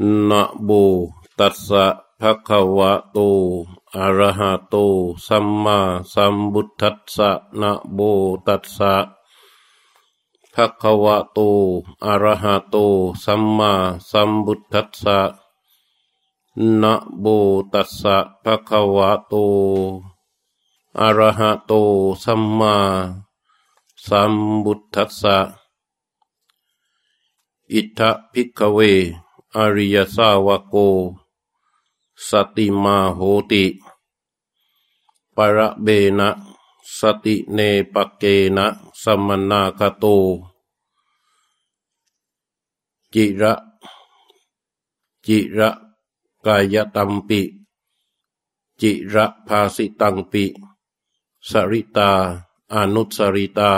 นะโบตัสสะภะคะวะโตอะระหะโต สัมมาสัมพุทัสสะนะโบตัสสะภะคะวะโตอะระหะโต สัมมาสัมพุทัสสะนะโบตัสสะภะคะวะโตอะระหะโต สัมมาสัมพุทัสสะอิทธพิกเว อริยสาวโก สติมาโหติประเบนะสติเนปเกนะสมนาคโต จิระจิระกายตัมปิ จิระภาสิตังปิ สริตา อนุสริตา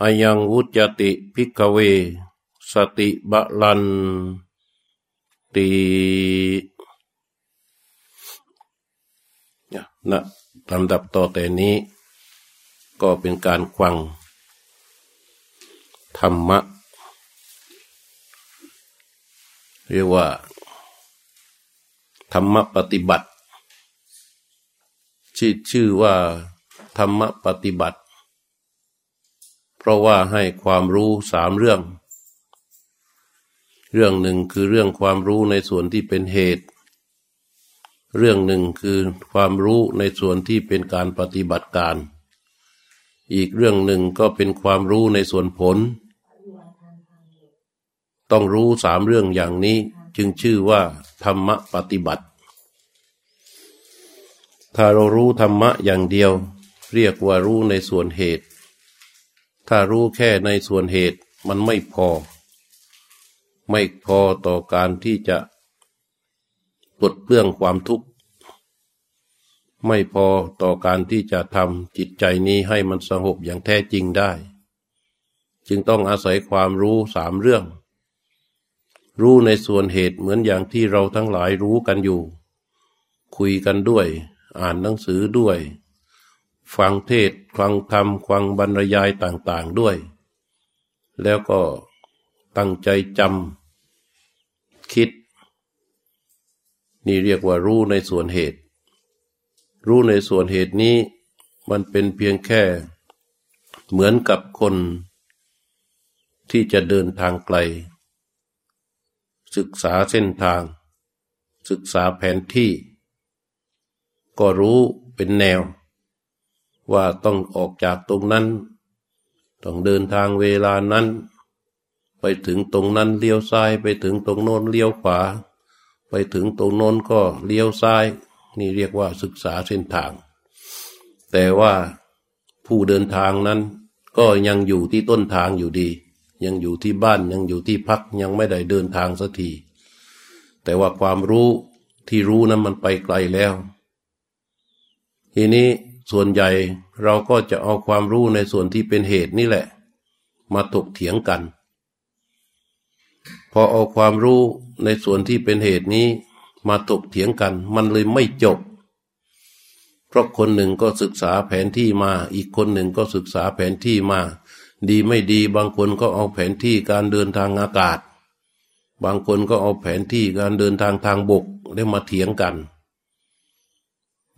อายังวุจติพิกเว สติบะลันตีนะลำดับต่อแต่นี้ ก็เป็นการควัง ธรรมะ เรียกว่า ธรรมะปฏิบัติชื่อชื่อว่า ธรรมะปฏิบัติ เพราะว่าให้ความรู้สามเรื่อง เรื่องหนึ่งคือเรื่องความรู้ในส่วนที่เป็นเหตุ เรื่องหนึ่งคือความรู้ในส่วนที่เป็นการปฏิบัติการ อีกเรื่องหนึ่งก็เป็นความรู้ในส่วนผล ต้องรู้สามเรื่องอย่างนี้จึงชื่อว่า ธรรมปฏิบัติ ถ้าเรารู้ธรรมะอย่างเดียว เรียกว่ารู้ในส่วนเหตุ ถ้ารู้แค่ในส่วนเหตุมันไม่พอ ไม่พอต่อการที่จะปลดเปลื้องความทุกข์ ไม่พอต่อการที่จะทำจิตใจนี้ให้มันสงบอย่างแท้จริงได้ จึงต้องอาศัยความรู้สามเรื่อง รู้ในส่วนเหตุเหมือนอย่างที่เราทั้งหลายรู้กันอยู่ คุยกันด้วย อ่านหนังสือด้วย ฟังเทศฟังธรรมฟังบรรยายต่างๆด้วย แล้วก็ ตั้งใจจำคิด นี่เรียกว่ารู้ในส่วนเหตุ รู้ในส่วนเหตุนี้ มันเป็นเพียงแค่ เหมือนกับคน ที่จะเดินทางไกล ศึกษาเส้นทาง ศึกษาแผนที่ ก็รู้เป็นแนว ว่าต้องออกจากตรงนั้น ต้องเดินทางเวลานั้น ถึงตรงนั้นเลี้ยวซ้าย ไปถึงตรงโน้นเลี้ยวขวา ไปถึงตรงโน้นก็เลี้ยวซ้าย นี่เรียกว่าศึกษาเส้นทาง แต่ว่าผู้เดินทางนั้น ก็ยังอยู่ที่ต้นทางอยู่ดี ยังอยู่ที่บ้านยังอยู่ที่พักยังไม่ได้เดินทางสักทีแต่ว่าความรู้ที่รู้นั้นมันไปไกลแล้ว ทีนี้ส่วนใหญ่เราก็จะเอาความรู้ในส่วนที่เป็นเหตุนี่แหละ มาถกเถียงกัน อเอาความรู้ในส่วนที่เป็นเหตุนี้มาถกเถียงกัน มันเลยไม่จบ เพราะคนหนึ่งก็ศึกษาแผนที่มา อีกคนหนึ่งก็ศึกษาแผนที่มา ดีไม่ดีบางคนก็เอาแผนที่การเดินทางอากาศ บางคนก็เอาแผนที่การเดินทางทางบกได้มาเถียงกัน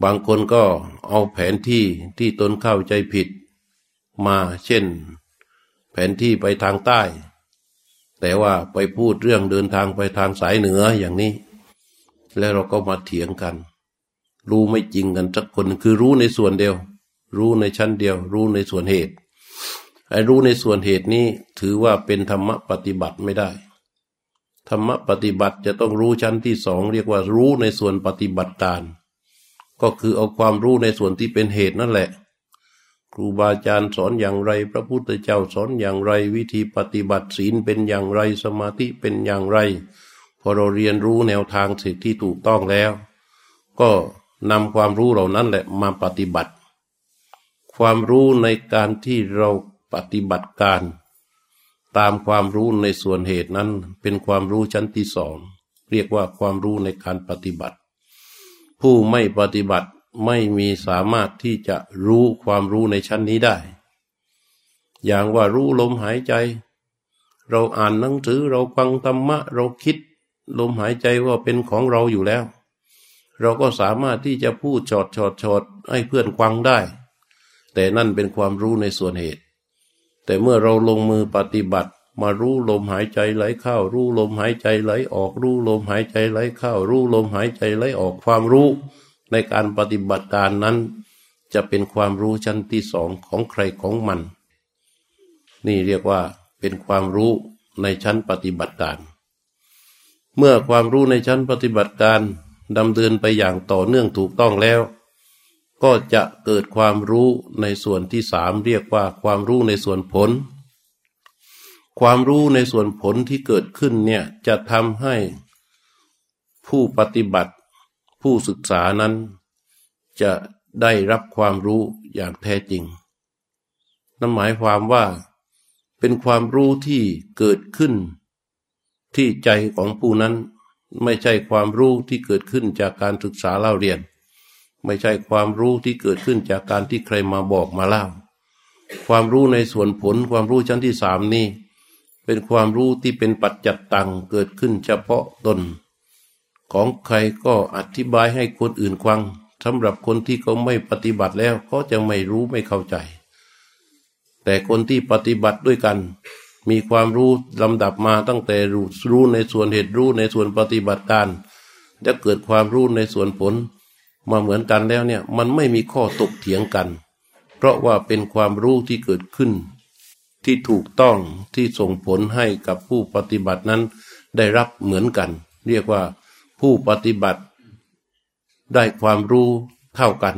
บางคนก็เอาแผนที่ที่ตนเข้าใจผิด มาเช่น แผนที่ไปทางใต้ แต่ว่าไปพูดเรื่องเดินทางไปทางสายเหนืออย่างนี้ แล้วเราก็มาเถียงกัน รู้ไม่จริงกันสักคนคือรู้ในส่วนเดียว รู้ในชั้นเดียว รู้ในส่วนเหตุไอ้รู้ในส่วนเหตุนี้ถือว่าเป็นธรรมะปฏิบัติไม่ได้ธรรมะปฏิบัติจะต้องรู้ชั้นที่สองเรียกว่ารู้ในส่วนปฏิบัติการ ก็คือเอาความรู้ในส่วนที่เป็นเหตุนั่นแหละ รูบาอาจารย์สอนอย่างไร พระพุทธเจ้าสอนอย่างไร วิธีปฏิบัติศีลเป็นอย่างไรสมาธิเป็นอย่างไร พอเราเรียนรู้แนวทางสิ่งที่ถูกต้องแล้ว ก็นำความรู้เหล่านั้นแหละมาปฏิบัติ ความรู้ในการที่เราปฏิบัติการ ตามความรู้ในส่วนเหตุนั้นเป็นความรู้ชั้นที่สอง เรียกว่าความรู้ในการปฏิบัติ ผู้ไม่ปฏิบัติ ไม่มีสามารถที่จะรู้ความรู้ในชั้นนี้ได้ อย่างว่ารู้ลมหายใจ เราอ่านหนังสือเราฟังธรรมะ เราคิด ลมหายใจว่าเป็นของเราอยู่แล้ว เราก็สามารถที่จะพูดชอดชอดชอดให้เพื่อนฟังได้ แต่นั่นเป็นความรู้ในส่วนเหตุ แต่เมื่อเราลงมือปฏิบัติมารู้ลมหายใจไหลเข้า รู้ลมหายใจไหลออก รู้ลมหายใจไหลเข้า รู้ลมหายใจไหลออกความรู้ ในการปฏิบัติการนั้น จะเป็นความรู้ชั้นที่สองของใครของมัน นี่เรียกว่าเป็นความรู้ในชั้นปฏิบัติการ เมื่อความรู้ในชั้นปฏิบัติการดำเนินไปอย่างต่อเนื่องถูกต้องแล้ว ก็จะเกิดความรู้ในส่วนที่สามเรียกว่าความรู้ในส่วนผล ความรู้ในส่วนผลที่เกิดขึ้นเนี่ยจะทำให้ผู้ปฏิบัติ ผู้ศึกษานั้น จะได้รับความรู้อย่างแท้จริง นั่นหมายความว่าเป็นความรู้ที่เกิดขึ้น ที่ใจของผู้นั้น ไม่ใช่ความรู้ที่เกิดขึ้นจากการศึกษาเล่าเรียน ไม่ใช่ความรู้ที่เกิดขึ้นจากการที่ใครมาบอกมาเล่า ความรู้ในส่วนผลความรู้ชั้นที่สามนี้เป็นความรู้ที่เป็นปัจจัตตังเกิดขึ้นเฉพาะตน ของใครก็อธิบายให้คนอื่นฟังสำหรับคนที่เขาไม่ปฏิบัติแล้วเขาจะไม่รู้ไม่เข้าใจ แต่คนที่ปฏิบัติด้วยกัน มีความรู้ลำดับมาตั้งแต่รู้รู้ในส่วนเหตุรู้ในส่วนปฏิบัติการจะเกิดความรู้ในส่วนผล มาเหมือนกันแล้วเนี่ยมันไม่มีข้อตกเถียงกัน เพราะว่าเป็นความรู้ที่เกิดขึ้น ที่ถูกต้องที่ส่งผลให้กับผู้ปฏิบัตินั้นได้รับเหมือนกัน เรียกว่า ผู้ปฏิบัติ ได้ความรู้เท่ากัน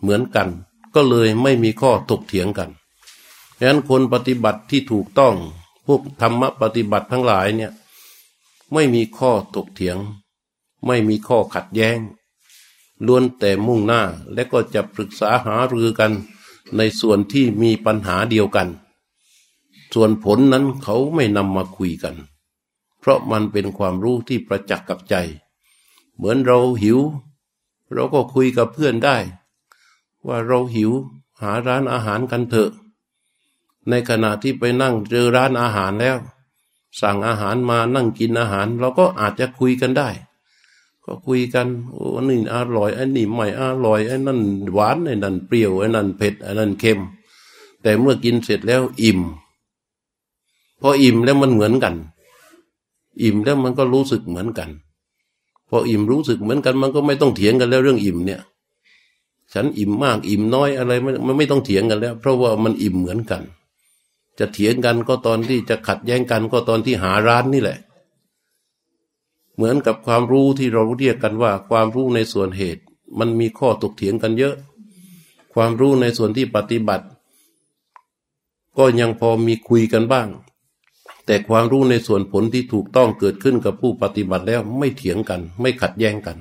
เหมือนกัน ก็เลยไม่มีข้อตกเถียงกันดังนั้นคนปฏิบัติที่ถูกต้อง พวกธรรมปฏิบัติทั้งหลายเนี่ย ไม่มีข้อตกเถียง ไม่มีข้อขัดแย้งล้วนแต่มุ่งหน้าและก็จะปรึกษาหารือกัน ในส่วนที่มีปัญหาเดียวกัน ส่วนผลนั้นเขาไม่นำมาคุยกัน เพราะมันเป็นความรู้ที่ประจักษ์กับใจ เหมือนเราหิว เราก็คุยกับเพื่อนได้ ว่าเราหิวหาร้านอาหารกันเถอะ ในขณะที่ไปนั่งเจอร้านอาหารแล้ว สั่งอาหารมานั่งกินอาหาร เราก็อาจจะคุยกันได้ ก็คุยกันโอ้อันนี้อร่อยไอันนี้ไม่อร่อยไอ้นั่นหวานไอ้นั่นเปรี้ยวไอ้นั่นเผ็ดไอ้นั่นเค็ม แต่เมื่อกินเสร็จแล้วอิ่มพออิ่มแล้วมันเหมือนกัน อิ่มแล้วมันก็รู้สึกเหมือนกัน พออิ่มรู้สึกเหมือนกันมันก็ไม่ต้องเถียงกันแล้วเรื่องอิ่มเนี่ย ฉันอิ่มมากอิ่มน้อยอะไรมันไม่ต้องเถียงกันแล้ว เพราะว่ามันอิ่มเหมือนกัน จะเถียงกันก็ตอนที่จะขัดแย้งกันก็ตอนที่หาร้านนี่แหละ เหมือนกับความรู้ที่เราเรียกกันว่า ความรู้ในส่วนเหตุ มันมีข้อตกเถียงกันเยอะ ความรู้ในส่วนที่ปฏิบัติ ก็ยังพอมีคุยกันบ้าง แต่ความรู้ในส่วนผลที่ถูกต้องเกิดขึ้นกับผู้ปฏิบัติแล้วไม่เถียงกัน ไม่ขัดแย้งกัน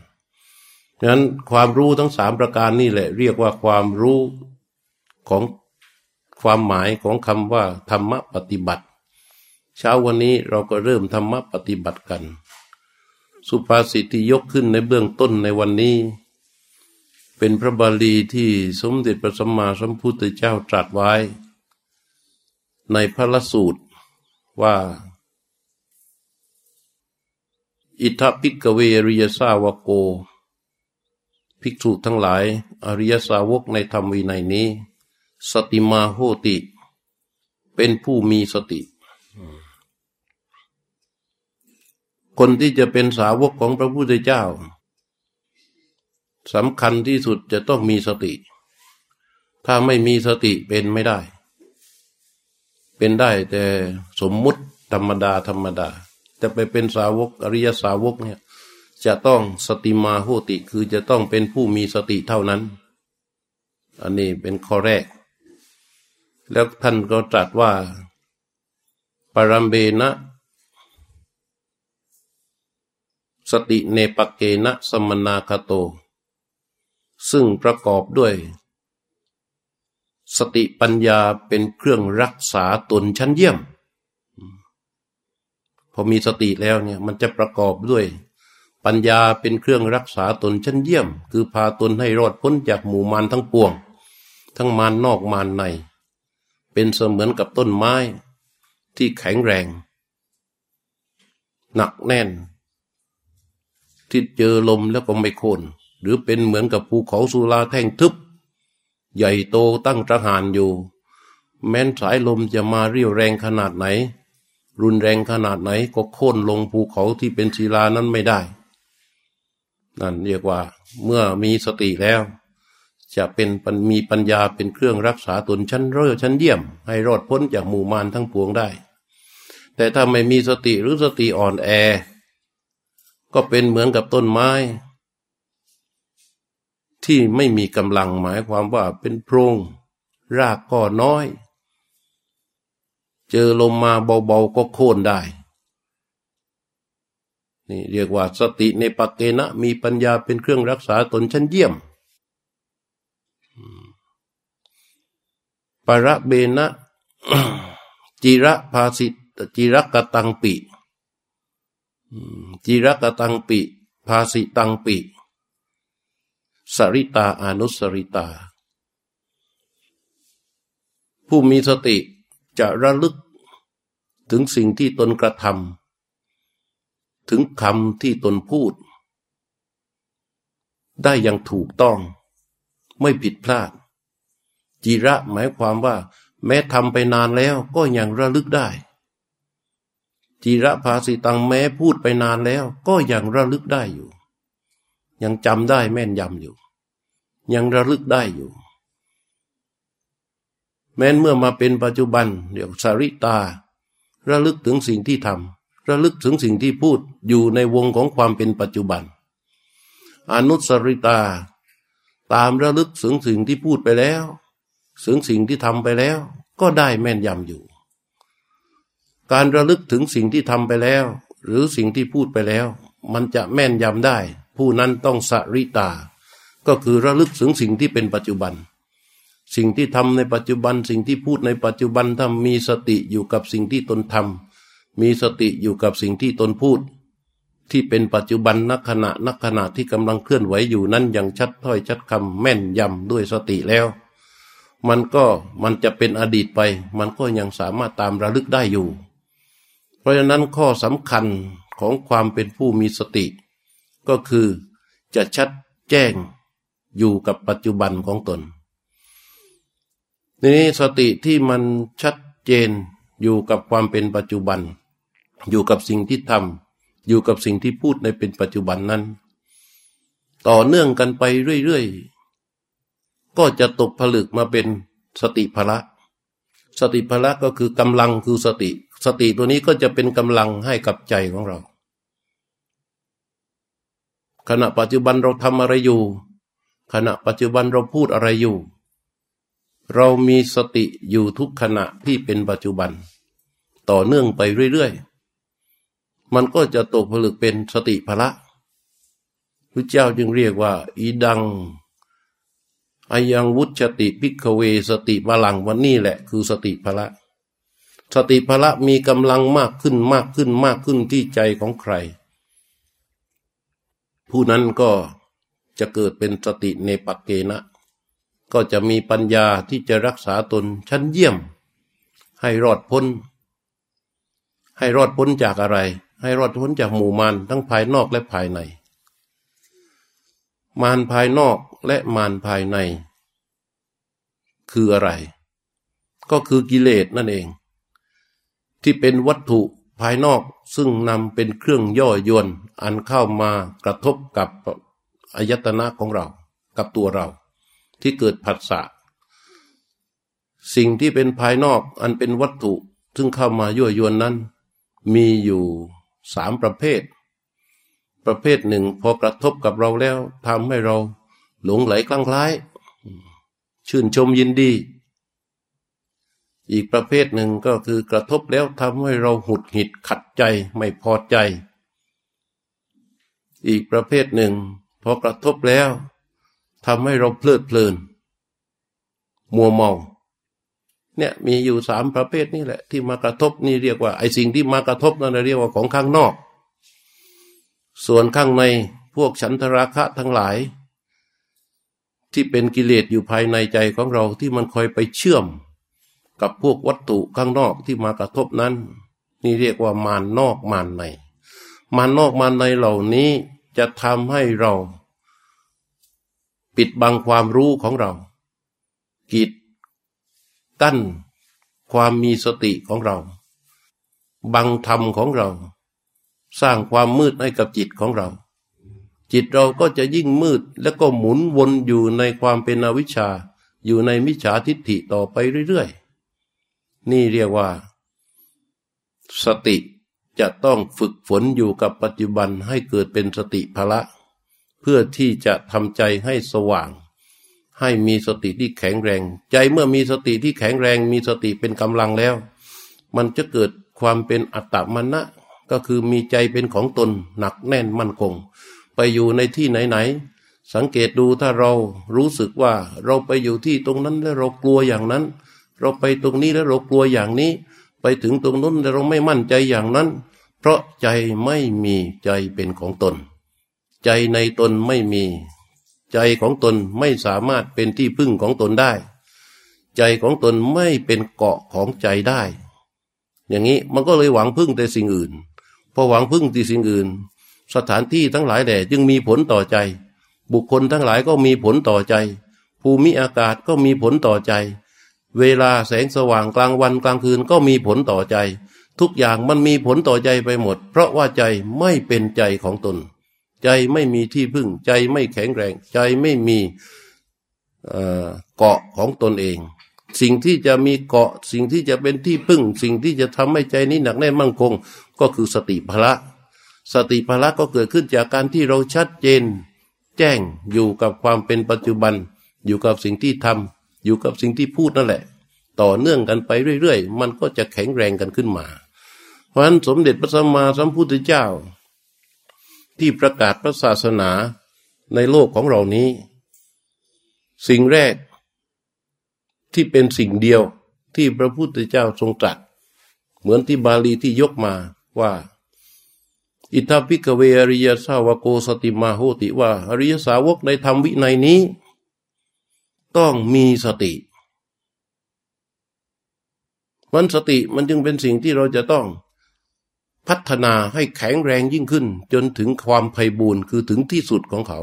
ฉะนั้นความรู้ทั้งสามประการนี่แหละ เรียกว่าความรู้ของความหมายของคำว่า ธรรมปฏิบัติ เช้าวันนี้เราก็เริ่มธรรมปฏิบัติกัน สุภาษิตที่ยกขึ้นในเบื้องต้นในวันนี้ เป็นพระบาลีที่สมเด็จพระสัมมาสัมพุทธเจ้าตรัสไว้ ในพระลสูตร ว่า อิทธพิกเวริยสาวโก ภิกษุทั้งหลาย อริยสาวกในธรรมวินัยนี้ สติมาโหติ เป็นผู้มีสติ คนที่จะเป็นสาวกของพระพุทธเจ้าสำคัญที่สุดจะต้องมีสติ ถ้าไม่มีสติเป็นไม่ได้ เป็นได้แต่สมมุติธรรมดาธรรมดาจะไปเป็นสาวกอริยสาวกเนี่ยจะต้องสติมาโหติคือจะต้องเป็นผู้มีสติเท่านั้น อันนี้เป็นข้อแรก แล้วท่านก็ตรัสว่า ปรัมเบนะสติเนปเกนะสมนาคโต ซึ่งประกอบด้วย สติปัญญาเป็นเครื่องรักษาตนชั้นเยี่ยม พอมีสติแล้วเนี่ยมันจะประกอบด้วย ปัญญาเป็นเครื่องรักษาตนชั้นเยี่ยม คือพาตนให้รอดพ้นจากหมู่มารทั้งปวง ทั้งมารนอกมารใน เป็นเสมือนกับต้นไม้ที่แข็งแรง หนักแน่น ที่เจอลมแล้วก็ไม่โค่นหรือเป็นเหมือนกับภูเขาสุราแท่งทึบ ใหญ่โตตั้งตระหานอยู่ แม้นสายลมจะมาเรียวแรงขนาดไหน รุนแรงขนาดไหนก็โค่นลงภูเขาที่เป็นศิลานั้นไม่ได้ นั่นเรียกว่า เมื่อมีสติแล้ว จะเป็นมีปัญญาเป็นเครื่องรักษาตนชั้นเร่อชั้นเยี่ยม ให้รอดพ้นจากหมู่มารทั้งปวงได้ แต่ถ้าไม่มีสติหรือสติอ่อนแอ ก็เป็นเหมือนกับต้นไม้ ที่ไม่มีกำลังหมายความว่าเป็นโพรงรากก็น้อย เจอลมมาเบาๆก็โค่นได้นี่เรียกว่าสติในปักเกณะมีปัญญาเป็นเครื่องรักษาตนชั้นเยี่ยม ประเบนะจิระภาสิตจิรกตังปิจิรกตังปิ ภาสิตังปิ สริตาอนุสริตา ผู้มีสติจะระลึกถึงสิ่งที่ตนกระทำถึงคำที่ตนพูด ได้อย่างถูกต้อง ไม่ผิดพลาด จีระหมายความว่า แม้ทำไปนานแล้วก็ยังระลึกได้ จีระภาสิตังแม้พูดไปนานแล้วก็ยังระลึกได้อยู่ ยังจำได้แม่นยำอยู่ ยังระลึกได้อยู่ แม้นเมื่อมาเป็นปัจจุบันเดี๋ยวสาริตา ระลึกถึงสิ่งที่ทำระลึกถึงสิ่งที่พูดอยู่ในวงของความเป็นปัจจุบัน อนุสริตา ตามระลึกถึงสิ่งที่พูดไปแล้วถึงสิ่งที่ทำไปแล้ว ก็ได้แม่นยำอยู่ การระลึกถึงสิ่งที่ทำไปแล้ว หรือสิ่งที่พูดไปแล้ว มันจะแม่นยำได้ ผู้นั้นต้องสริตา ก็คือระลึกถึงสิ่งที่เป็นปัจจุบัน สิ่งที่ทำในปัจจุบัน สิ่งที่พูดในปัจจุบันถ้ามีสติอยู่กับสิ่งที่ตนทำมีสติอยู่กับสิ่งที่ตนพูด ที่เป็นปัจจุบันนักขณะนักขณะที่กำลังเคลื่อนไหวอยู่นั้นอย่างชัดถ้อยชัดคำแม่นยำด้วยสติแล้ว มันก็มันจะเป็นอดีตไป มันก็ยังสามารถตามระลึกได้อยู่ เพราะฉะนั้นข้อสำคัญของความเป็นผู้มีสติ ก็คือจะชัดแจ้งอยู่กับปัจจุบันของตนนี้สติที่มันชัดเจนอยู่กับความเป็นปัจจุบัน อยู่กับสิ่งที่ทำอยู่กับสิ่งที่พูดในเป็นปัจจุบันนั้น ต่อเนื่องกันไปเรื่อยๆ ก็จะตกผลึกมาเป็นสติภละ สติภละก็คือกำลังคือสติ สติตัวนี้ก็จะเป็นกำลังให้กับใจของเรา ขณะปัจจุบันเราทำอะไรอยู่ ขณะปัจจุบันเราพูดอะไรอยู่ เรามีสติอยู่ทุกขณะที่เป็นปัจจุบัน ต่อเนื่องไปเรื่อยๆ มันก็จะตกผลึกเป็นสติภละพระเจ้าจึงเรียกว่า อีดังอายังวุชติพิกเว สติพลังวันนี้แหละ คือสติภละ สติภละมีกำลังมากขึ้นมากขึ้นมากขึ้นที่ใจของใคร ผู้นั้นก็จะเกิดเป็นสติในปักเกณะก็จะมีปัญญาที่จะรักษาตนชั้นเยี่ยม ให้รอดพ้น ให้รอดพ้นจากอะไร ให้รอดพ้นจากหมู่มารทั้งภายนอกและภายใน มารภายนอกและมารภายใน คืออะไร ก็คือกิเลสนั่นเอง ที่เป็นวัตถุ ภายนอกซึ่งนำเป็นเครื่องย่อยวนอันเข้ามากระทบกับอายตนะของเรากับตัวเรา ที่เกิดผัสสะสิ่งที่เป็นภายนอกอันเป็นวัตถุซึ่งเข้ามายั่วยวนนั้น มีอยู่สามประเภท ประเภทหนึ่งพอกระทบกับเราแล้วทำให้เราหลงไหลคลั่งคล้าย ชื่นชมยินดี อีกประเภทหนึ่งก็คือกระทบแล้วทำให้เราหุดหิดขัดใจไม่พอใจ อีกประเภทหนึ่งพอกระทบแล้วทำให้เราเพลิดเพลิน มัวเมาเนี่ยมีอยู่สามประเภทนี่แหละ ที่มากระทบนี่เรียกว่าไอ้สิ่งที่มากระทบนั่นเรียกว่าของข้างนอก ส่วนข้างในพวกฉันทราคะทั้งหลาย ที่เป็นกิเลสอยู่ภายในใจของเราที่มันคอยไปเชื่อม กับพวกวัตถุข้างนอกที่มากระทบนั้น นี่เรียกว่ามานนอกมานในมานนอกมานในเหล่านี้จะทำให้เรา ปิดบังความรู้ของเรา กีดกั้นความมีสติของเรา บังธรรมของเรา สร้างความมืดให้กับจิตของเรา จิตเราก็จะยิ่งมืดแล้วก็หมุนวนอยู่ในความเป็นอวิชชา อยู่ในมิจฉาทิฏฐิต่อไปเรื่อยๆ นี่เรียกว่า สติจะต้องฝึกฝนอยู่กับปัจจุบันให้เกิดเป็นสติภละ เพื่อที่จะทำใจให้สว่าง ให้มีสติที่แข็งแรง ใจเมื่อมีสติที่แข็งแรง มีสติเป็นกำลังแล้ว มันจะเกิดความเป็นอัตตมณะก็คือมีใจเป็นของตนหนักแน่นมั่นคง ไปอยู่ในที่ไหนๆสังเกตดูถ้าเรารู้สึกว่าเราไปอยู่ที่ตรงนั้นแล้วเรากลัวอย่างนั้น เราไปตรงนี้แล้วเรากลัวอย่างนี้ ไปถึงตรงนั้นแต่เราไม่มั่นใจอย่างนั้น เพราะใจไม่มีใจเป็นของตน ใจในตนไม่มี ใจของตนไม่สามารถเป็นที่พึ่งของตนได้ ใจของตนไม่เป็นเกาะของใจได้ อย่างนี้มันก็เลยหวังพึ่งแต่สิ่งอื่นพอหวังพึ่งที่สิ่งอื่น สถานที่ทั้งหลายแด่จึงมีผลต่อใจ บุคคลทั้งหลายก็มีผลต่อใจ ภูมิอากาศก็มีผลต่อใจ เวลาแสงสว่างกลางวันกลางคืนก็มีผลต่อใจ ทุกอย่างมันมีผลต่อใจไปหมด เพราะว่าใจไม่เป็นใจของตน ใจไม่มีที่พึ่ง ใจไม่แข็งแรง ใจไม่มีเกาะของตนเอง สิ่งที่จะมีเกาะสิ่งที่จะเป็นที่พึ่ง สิ่งที่จะทำให้ใจนี้หนักแน่นมั่นคง ก็คือสติพละ สติพละก็เกิดขึ้นจากการที่เราชัดเจน แจ้งอยู่กับความเป็นปัจจุบัน อยู่กับสิ่งที่ทำ อยู่กับสิ่งที่พูดนั่นแหละ ต่อเนื่องกันไปเรื่อยๆ มันก็จะแข็งแรงกันขึ้นมา เพราะฉะนั้นสมเด็จพระสัมมาสัมพุทธเจ้า ที่ประกาศพระศาสนาในโลกของเรานี้ สิ่งแรกที่เป็นสิ่งเดียวที่พระพุทธเจ้าทรงตรัส เหมือนที่บาลีที่ยกมาว่า อิธะ ภิกขะเว อะริยะสาวะโกสติมาโหติว่า อริยสาวกในธรรมวินัยนี้ ต้องมีสติมันสติมันจึงเป็นสิ่งที่เราจะต้องพัฒนาให้แข็งแรงยิ่งขึ้น จนถึงความไพ่บูรณ์คือถึงที่สุดของเขา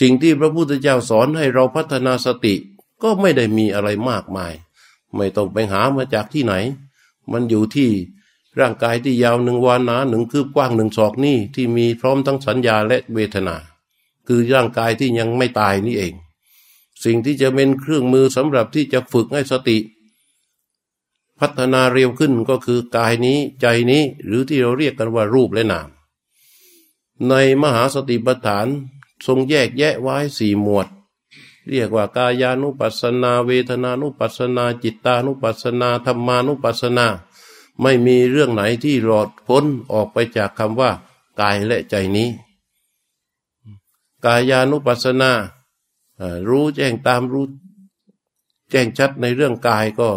สิ่งที่พระพุทธเจ้าสอนให้เราพัฒนาสติก็ไม่ได้มีอะไรมากมาย ไม่ต้องไปหามาจากที่ไหน มันอยู่ที่ร่างกายที่ยาวหนึ่งวานาหนึ่งคืบกว้างหนึ่งศอกนี่ที่มีพร้อมทั้งสัญญาและเวทนา คือร่างกายที่ยังไม่ตายนี่เอง สิ่งที่จะเป็นเครื่องมือสำหรับที่จะฝึกให้สติ พัฒนาเร็วขึ้นก็คือกายนี้ใจนี้หรือที่เราเรียกกันว่ารูปและนาม ในมหาสติปัฏฐานทรงแยกแยะไว้สี่หมวด เรียกว่ากายานุปัสสนาเวทนานุปัสสนาจิตานุปัสสนาธรรมานุปัสสนา ไม่มีเรื่องไหนที่หลอดพ้นออกไปจากคำว่า กายและใจนี้ กายานุปัสสนา รู้แจ้งตามรู้แจ้งชัดในเรื่องกายก็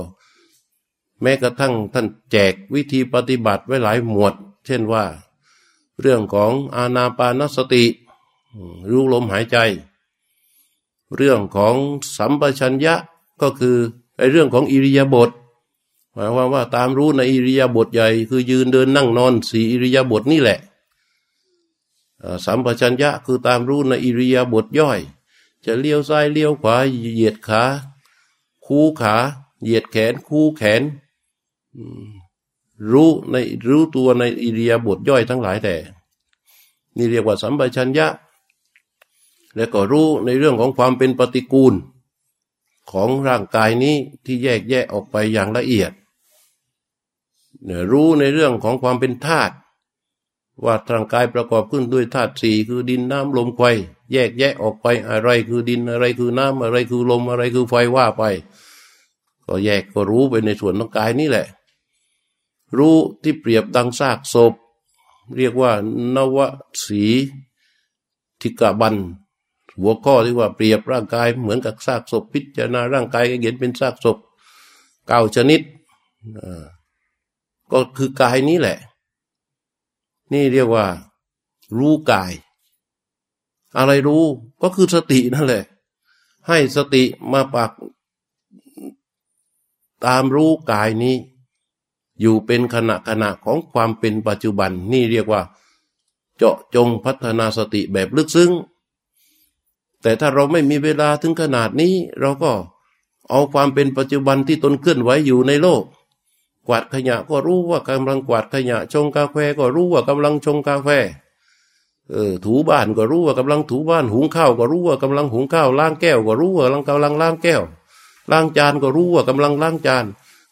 แม้กระทั่งท่านแจกวิธีปฏิบัติไว้หลายหมวด เช่นว่า เรื่องของอาณาปานสติ รู้ลมหายใจ เรื่องของสัมปชัญญะก็คือไอเรื่องของอิริยาบถหมายความว่าตามรู้ในอิริยาบถใหญ่ คือยืนเดินนั่งนอนสีอิริยาบถนี่แหละสัมปชัญญะคือตามรู้ในอิริยาบถย่อย จะเลี้ยวซ้ายเลี้ยวขวาเหยียดขา คู่ขา เหยียดแขน คู่แขน รู้ในรู้ตัวในอิริยาบถย่อยทั้งหลายแต่ นี่เรียกว่าสัมปชัญญะ และก็รู้ในเรื่องของความเป็นปฏิกูล ของร่างกายนี้ที่แยกแยะออกไปอย่างละเอียดเนี่ยรู้ในเรื่องของความเป็นธาตุ ว่าร่างกายประกอบขึ้นด้วยธาตุสี่คือดินน้ำลมไฟแยกแยะออกไปอะไรคือดินอะไรคือน้ำอะไรคือลมอะไรคือไฟว่าไป ก็แยกก็รู้ไปในส่วนของกายนี่แหละ รู้ที่เปรียบดังซากศพ เรียกว่านวสีทิกบันหัวข้อที่ว่าเปรียบร่างกายเหมือนกับซากศพ พิจารณาร่างกายก็เห็นเป็นซากศพเก้าชนิดก็คือกายนี้แหละ นี่เรียกว่า รู้กาย อะไรรู้ก็คือสตินั่นแหละ ให้สติมาปัก ตามรู้กายนี้ออยู่เป็นขณะขณะของความเป็นปัจจุบัน นี่เรียกว่า เจาะจงพัฒนาสติแบบลึกซึ้ง แต่ถ้าเราไม่มีเวลาถึงขนาดนี้ เราก็เอาความเป็นปัจจุบันที่ตนเคลื่อนไหวอยู่ในโลก กวาดขยะก็รู้ว่ากำลังกวาดขยะ ชงกาแฟก็รู้ว่ากำลังชงกาแฟ เออ ถูบ้านก็รู้ว่ากำลังถูบ้าน หุงข้าวก็รู้ว่ากำลังหุงข้าว ล้างแก้วก็รู้ว่ากำลังกำลังล้างแก้ว ล้างจานก็รู้ว่ากำลังล้างจาน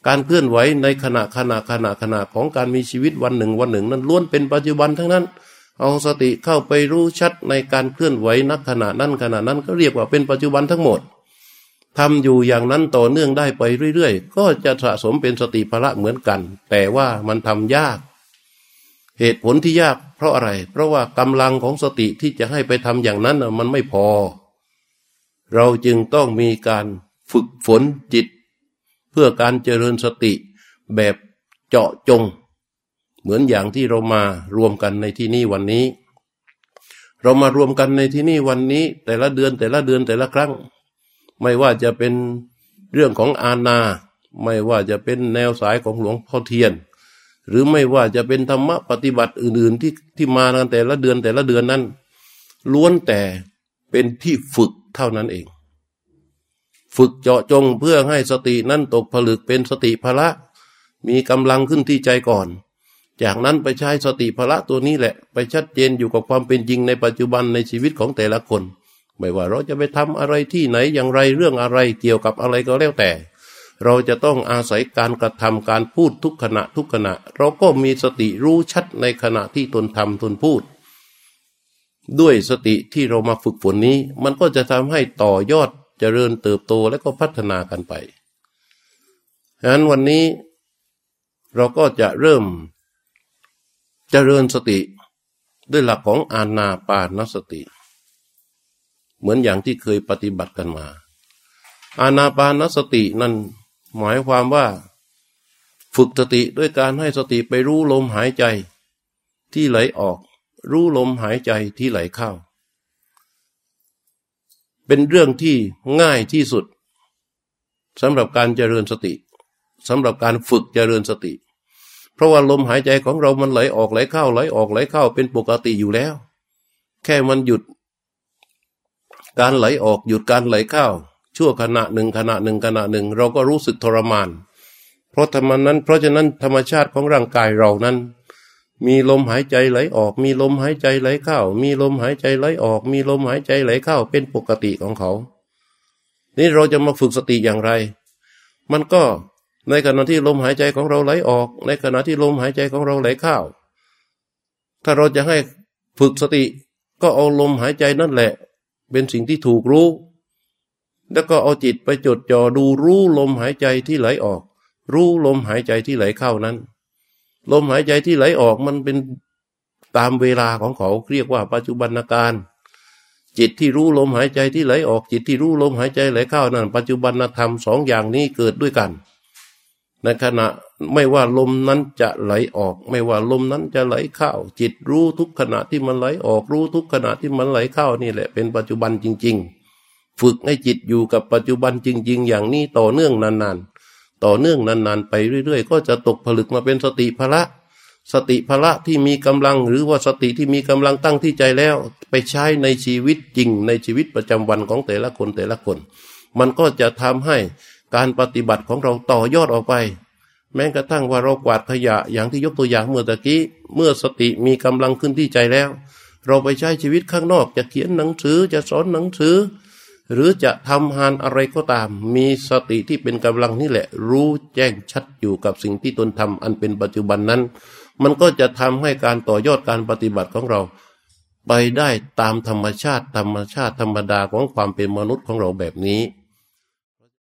การเคลื่อนไหวในขณะขณะขณะขณะของการมีชีวิตวันหนึ่งวันหนึ่ง นั้นล้วนเป็นปัจจุบันทั้งนั้น เอาสติเข้าไปรู้ชัดในการเคลื่อนไหวนักขณะนั้นขณะนั้นก็เรียกว่าเป็นปัจจุบันทั้งหมด ทำอยู่อย่างนั้นต่อเนื่องได้ไปเรื่อยๆ ก็จะสะสมเป็นสติพละเหมือนกัน แต่ว่ามันทำยาก เหตุผลที่ยากเพราะอะไร เพราะว่ากำลังของสติที่จะให้ไปทำอย่างนั้นมันไม่พอ เราจึงต้องมีการฝึกฝนจิต เพื่อการเจริญสติแบบเจาะจง เหมือนอย่างที่เรามารวมกันในที่นี้วันนี้ เรามารวมกันในที่นี้วันนี้ แต่ละเดือนแต่ละเดือนแต่ละครั้ง ไม่ว่าจะเป็นเรื่องของอาณา ไม่ว่าจะเป็นแนวสายของหลวงพ่อเทียน หรือไม่ว่าจะเป็นธรรมะปฏิบัติอื่น ๆ ที่ที่มากันแต่ละเดือนแต่ละเดือนนั้น ล้วนแต่เป็นที่ฝึกเท่านั้นเอง ฝึกเจาะจงเพื่อให้สตินั้นตกผลึกเป็นสติพละ มีกำลังขึ้นที่ใจก่อน จากนั้นไปใช้สติพละตัวนี้แหละ ไปชัดเจนอยู่กับความเป็นจริงในปัจจุบันในชีวิตของแต่ละคน ไม่ว่าเราจะไปทำอะไรที่ไหนอย่างไรเรื่องอะไรเกี่ยวกับอะไรก็แล้วแต่ เราจะต้องอาศัยการกระทำการพูดทุกขณะทุกขณะ เราก็มีสติรู้ชัดในขณะที่ตนทำตนพูด ด้วยสติที่เรามาฝึกฝนนี้ มันก็จะทำให้ต่อยอดเจริญเติบโตและก็พัฒนากันไปฉะนั้นวันนี้เราก็จะเริ่มเจริญสติด้วยหลักของอาณาปานสติ เหมือนอย่างที่เคยปฏิบัติกันมา อาณาปานสตินั้นหมายความว่า ฝึกสติด้วยการให้สติไปรู้ลมหายใจ ที่ไหลออก รู้ลมหายใจที่ไหลเข้า เป็นเรื่องที่ง่ายที่สุดสำหรับการเจริญสติสำหรับการฝึกเจริญสติ เพราะว่าลมหายใจของเรามันไหลออกไหลเข้าไหลออกไหลเข้าเป็นปกติอยู่แล้ว แค่มันหยุด การไหลออกหยุดการไหลเข้าชั่วขณะหนึ่งขณะหนึ่งขณะหนึ่ง เราก็รู้สึกทรมาน เพราะธรรมนั้น เพราะฉะนั้นธรรมชาติของร่างกายเรานั้น มีลมหายใจไหลออก มีลมหายใจไหลเข้า มีลมหายใจไหลออก มีลมหายใจไหลเข้าเป็นปกติของเขา นี่เราจะมาฝึกสติอย่างไร มันก็ในขณะที่ลมหายใจของเราไหลออก ในขณะที่ลมหายใจของเราไหลเข้าถ้าเราจะให้ฝึกสติ ก็เอาลมหายใจนั่นแหละ เป็นสิ่งที่ถูกรู้ แล้วก็เอาจิตไปจดจ่อดูรู้ลมหายใจที่ไหลออก รู้ลมหายใจที่ไหลเข้านั้น ลมหายใจที่ไหลออกมันเป็นตามเวลาของเขาเรียกว่าปัจจุบันการจิตที่รู้ลมหายใจที่ไหลออก จิตที่รู้ลมหายใจไหลเข้านั่นปัจจุบันธรรมสองอย่างนี้เกิดด้วยกัน ในขณะ ไม่ว่าลมนั้นจะไหลออก ไม่ว่าลมนั้นจะไหลเข้า จิตรู้ทุกขณะที่มันไหลออก รู้ทุกขณะที่มันไหลเข้านี่แหละเป็นปัจจุบันจริง ๆ ฝึกให้จิตอยู่กับปัจจุบันจริง ๆ อย่างนี้ต่อเนื่องนานๆ ต่อเนื่องนานๆ ไปเรื่อย ๆ ก็จะตกผลึกมาเป็นสติพละ สติพละที่มีกำลังหรือว่าสติที่มีกำลังตั้งที่ใจแล้ว ไปใช้ในชีวิตจริง ในชีวิตประจำวันของแต่ละคนแต่ละคน มันก็จะทำให้การปฏิบัติของเราต่อยอดออกไป แม้กระทั่งว่าเรากวาดขยะอย่างที่ยกตัวอย่างเมื่อตะกี้ เมื่อสติมีกำลังขึ้นที่ใจแล้ว เราไปใช้ชีวิตข้างนอกจะเขียนหนังสือจะสอนหนังสือ หรือจะทำหานอะไรก็ตาม มีสติที่เป็นกำลังนี่แหละ รู้แจ้งชัดอยู่กับสิ่งที่ตนทำอันเป็นปัจจุบันนั้น มันก็จะทำให้การต่อยอดการปฏิบัติของเรา ไปได้ตามธรรมชาติธรรมชาติธรรมดาของความเป็นมนุษย์ของเราแบบนี้